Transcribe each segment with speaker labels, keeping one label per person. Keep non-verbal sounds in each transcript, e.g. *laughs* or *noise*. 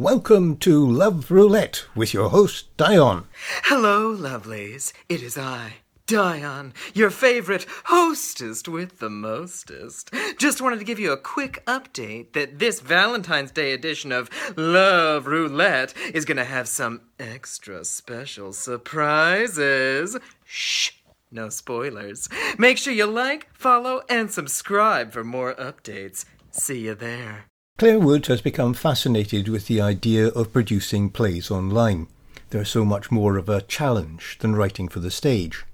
Speaker 1: Welcome to Love Roulette with your host, Dion.
Speaker 2: Hello, lovelies. It is I, Dion, your favorite hostess with the mostest. Just wanted to give you a quick update that this Valentine's Day edition of Love Roulette is going to have some extra special surprises. Shh. No spoilers. Make sure you like, follow, and subscribe for more updates. See you there.
Speaker 1: Claire Wood has become fascinated with the idea of producing plays online. They're so much more of a challenge than writing for the stage.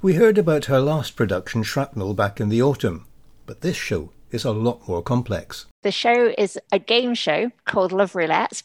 Speaker 1: We heard about her last production, Shrapnel, back in the autumn, but this show is a lot more complex.
Speaker 3: The show is a game show called Love Roulette.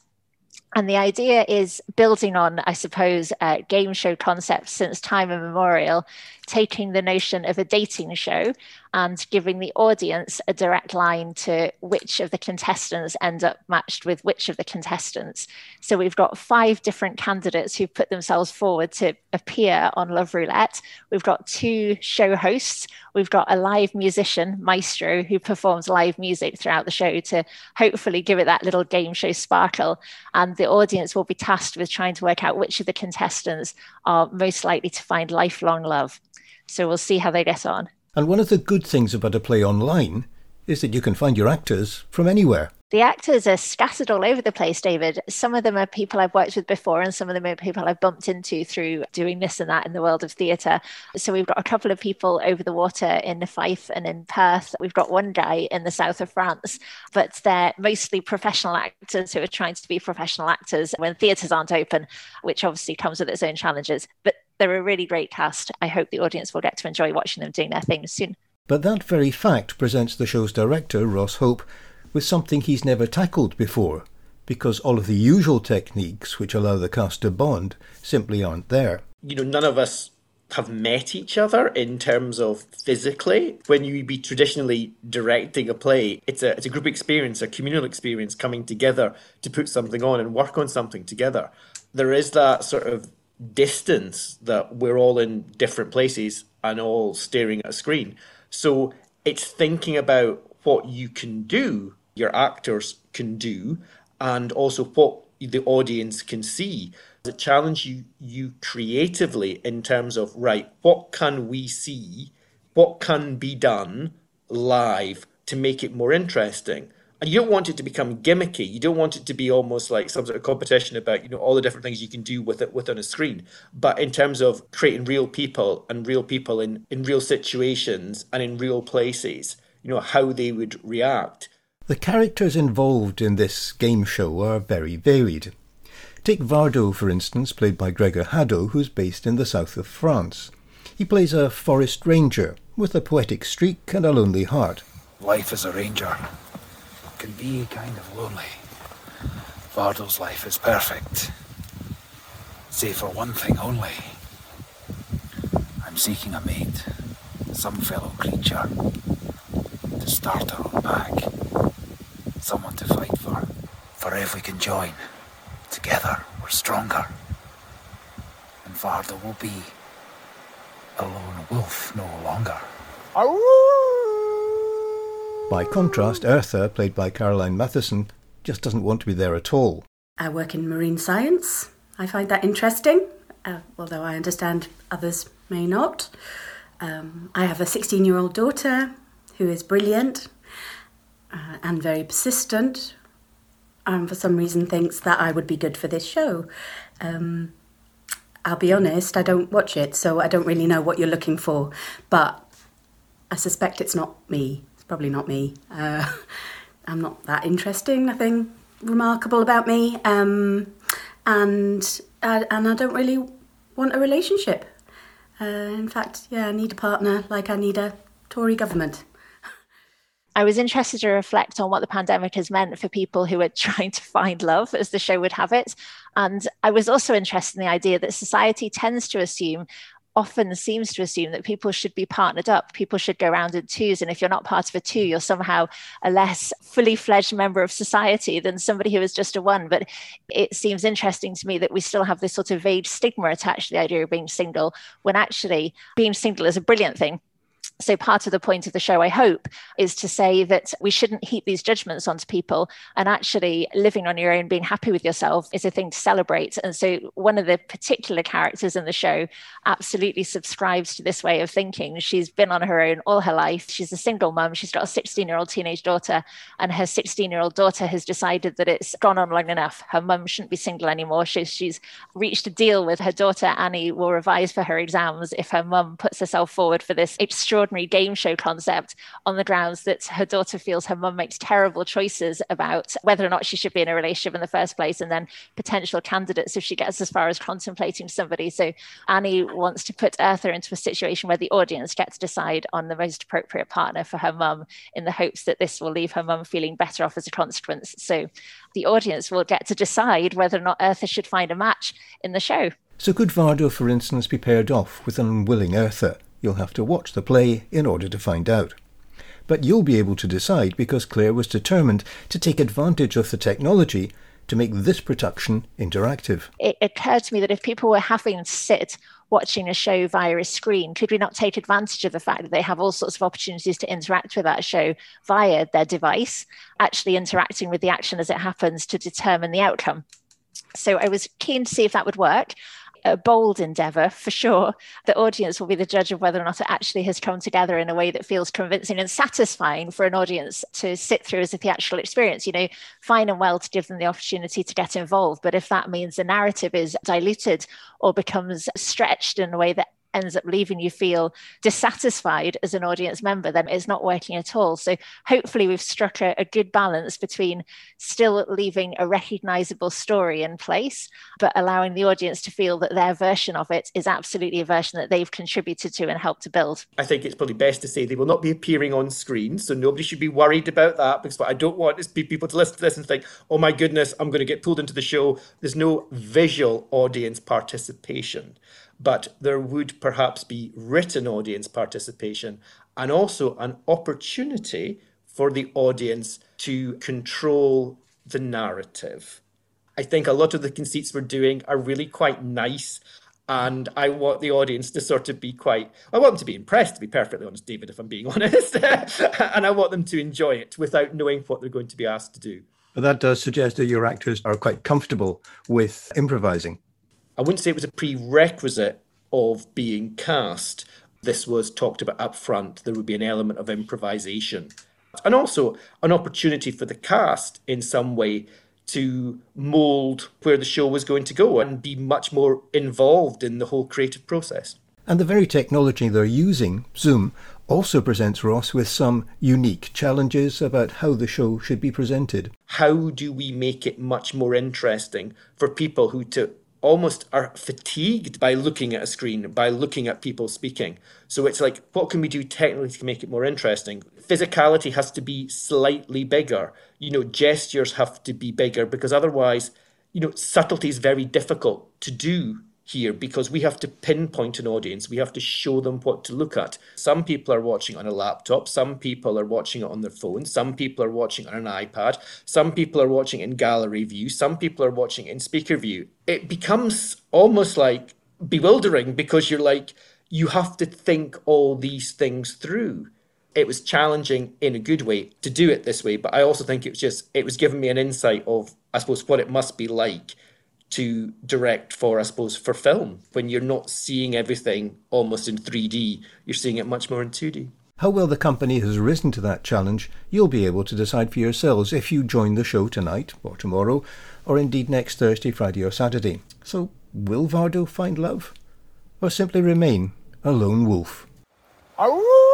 Speaker 3: And the idea is building on, I suppose, uh, game show concepts since time immemorial, taking the notion of a dating show and giving the audience a direct line to which of the contestants end up matched with which of the contestants. So we've got five different candidates who've put themselves forward to appear on Love Roulette. We've got two show hosts. We've got a live musician, Maestro, who performs live music throughout the show to hopefully give it that little game show sparkle. And the audience will be tasked with trying to work out which of the contestants are most likely to find lifelong love. So we'll see how they get on.
Speaker 1: And one of the good things about a play online is that you can find your actors from anywhere.
Speaker 3: The actors are scattered all over the place, David. Some of them are people I've worked with before, and some of them are people I've bumped into through doing this and that in the world of theatre. So we've got a couple of people over the water in the Fife and in Perth. We've got one guy in the south of France, but they're mostly professional actors who are trying to be professional actors when theatres aren't open, which obviously comes with its own challenges. But they're a really great cast. I hope the audience will get to enjoy watching them doing their things soon.
Speaker 1: But that very fact presents the show's director, Ross Hope, with something he's never tackled before, because all of the usual techniques which allow the cast to bond simply aren't there.
Speaker 4: You know, none of us have met each other in terms of physically. When you be traditionally directing a play, it's a it's a group experience, a communal experience coming together to put something on and work on something together. There is that sort of distance that we're all in different places and all staring at a screen. So it's thinking about what you can do, your actors can do, and also what the audience can see. It challenge you you creatively in terms of right, what can we see? What can be done live to make it more interesting? And you don't want it to become gimmicky. You don't want it to be almost like some sort of competition about you know all the different things you can do with it with on a screen. But in terms of creating real people and real people in in real situations and in real places, you know how they would react.
Speaker 1: The characters involved in this game show are very varied. Take Vardo, for instance, played by Gregor Haddo, who's based in the south of France. He plays a forest ranger with a poetic streak and a lonely heart.
Speaker 5: Life as a ranger can be kind of lonely. Vardo's life is perfect. Save for one thing only. I'm seeking a mate, some fellow creature, to start her own back. Someone to fight for. For if we can join, together we're stronger. And Vardo will be a lone wolf no longer.
Speaker 1: By contrast, Eartha, played by Caroline Matheson, just doesn't want to be there at all.
Speaker 6: I work in marine science. I find that interesting, uh, although I understand others may not. Um, I have a 16 year old daughter who is brilliant uh, and very persistent, and for some reason thinks that I would be good for this show. Um, I'll be honest, I don't watch it, so I don't really know what you're looking for, but I suspect it's not me probably not me. Uh, *laughs* I'm not that interesting. Nothing remarkable about me, um, and uh, and I don't really want a relationship. Uh, in fact, yeah, I need a partner like I need a Tory government.
Speaker 3: I was interested to reflect on what the pandemic has meant for people who are *laughs* trying to find love, as the show would have it. And I was also interested in the idea that society tends to assume often seems to assume that people should be partnered up. People should go around in twos. And if you're not part of a two, you're somehow a less fully fledged member of society than somebody who is just a one. But it seems interesting to me that we still have this sort of vague stigma attached to the idea of being single, when actually being single is a brilliant thing So, part of the point of the show, I hope, is to say that we shouldn't heap these judgments onto people. And actually, living on your own, being happy with yourself is a thing to celebrate. And so, one of the particular characters in the show absolutely subscribes to this way of thinking. She's been on her own all her life. She's a single mum. She's got a 16 year old teenage daughter, and her 16 year old daughter has decided that it's gone on long enough. Her mum shouldn't be single anymore. She's, she's reached a deal with her daughter, Annie will revise for her exams if her mum puts herself forward for this extraordinary extraordinary game show concept on the grounds that her daughter feels her mum makes terrible choices about whether or not she should be in a relationship in the first place, and then potential candidates if she gets as far as contemplating somebody. So Annie wants to put Eartha into a situation where the audience gets to decide on the most appropriate partner for her mum in the hopes that this will leave her mum feeling better off as a consequence. So the audience will get to decide whether or not Eartha should find a match in the show.
Speaker 1: So could Vardo, for instance, be paired off with an unwilling Eartha? You'll have to watch the play in order to find out. But you'll be able to decide because Claire was determined to take advantage of the technology to make this production interactive.
Speaker 3: It occurred to me that if people were having to sit watching a show via a screen, could we not take advantage of the fact that they have all sorts of opportunities to interact with that show via their device, actually interacting with the action as it happens to determine the outcome? So I was keen to see if that would work a bold endeavor for sure. The audience will be the judge of whether or not it actually has come together in a way that feels convincing and satisfying for an audience to sit through as a theatrical experience. You know, fine and well to give them the opportunity to get involved, but if that means the narrative is diluted or becomes stretched in a way that ends up leaving you feel dissatisfied as an audience member, then it's not working at all. So hopefully we've struck a, a good balance between still leaving a recognizable story in place, but allowing the audience to feel that their version of it is absolutely a version that they've contributed to and helped to build.
Speaker 4: I think it's probably best to say they will not be appearing on screen, so nobody should be worried about that because what I don't want is people to listen to this and think, oh my goodness, I'm going to get pulled into the show. There's no visual audience participation but there would perhaps be written audience participation and also an opportunity for the audience to control the narrative. I think a lot of the conceits we're doing are really quite nice. And I want the audience to sort of be quite, I want them to be impressed, to be perfectly honest, David, if I'm being *laughs* honest. *laughs* and I want them to enjoy it without knowing what they're going to be asked to do.
Speaker 1: But that does suggest that your actors are quite comfortable with improvising.
Speaker 4: I wouldn't say it was a prerequisite of being cast. This was talked about up front. There would be an element of improvisation. And also an opportunity for the cast in some way to mould where the show was going to go and be much more involved in the whole creative process.
Speaker 1: And the very technology they're using, Zoom, also presents Ross with some unique challenges about how the show should be presented.
Speaker 4: How do we make it much more interesting for people who to almost are fatigued by looking at a screen, by looking at people speaking. So it's like, what can we do technically to make it more interesting? Physicality has to be slightly bigger. You know, gestures have to be bigger because otherwise, you know, subtlety is very difficult to do here because we have to pinpoint an audience. We have to show them what to look at. Some people are watching on a laptop, some people are watching it on their phone, some people are watching on an iPad, some people are watching in gallery view, some people are watching in speaker view. It becomes almost like bewildering because you're like, you have to think all these things through. It was challenging in a good way to do it this way, but I also think it was just, it was giving me an insight of, I suppose, what it must be like to direct for, I suppose, for film when you're not seeing everything almost in 3D, you're seeing it much more in 2D.
Speaker 1: How well the company has risen to that challenge, you'll be able to decide for yourselves if you join the show tonight or tomorrow, or indeed next Thursday, Friday, or Saturday. So, will Vardo find love? Or simply remain a lone wolf?
Speaker 5: Aroo!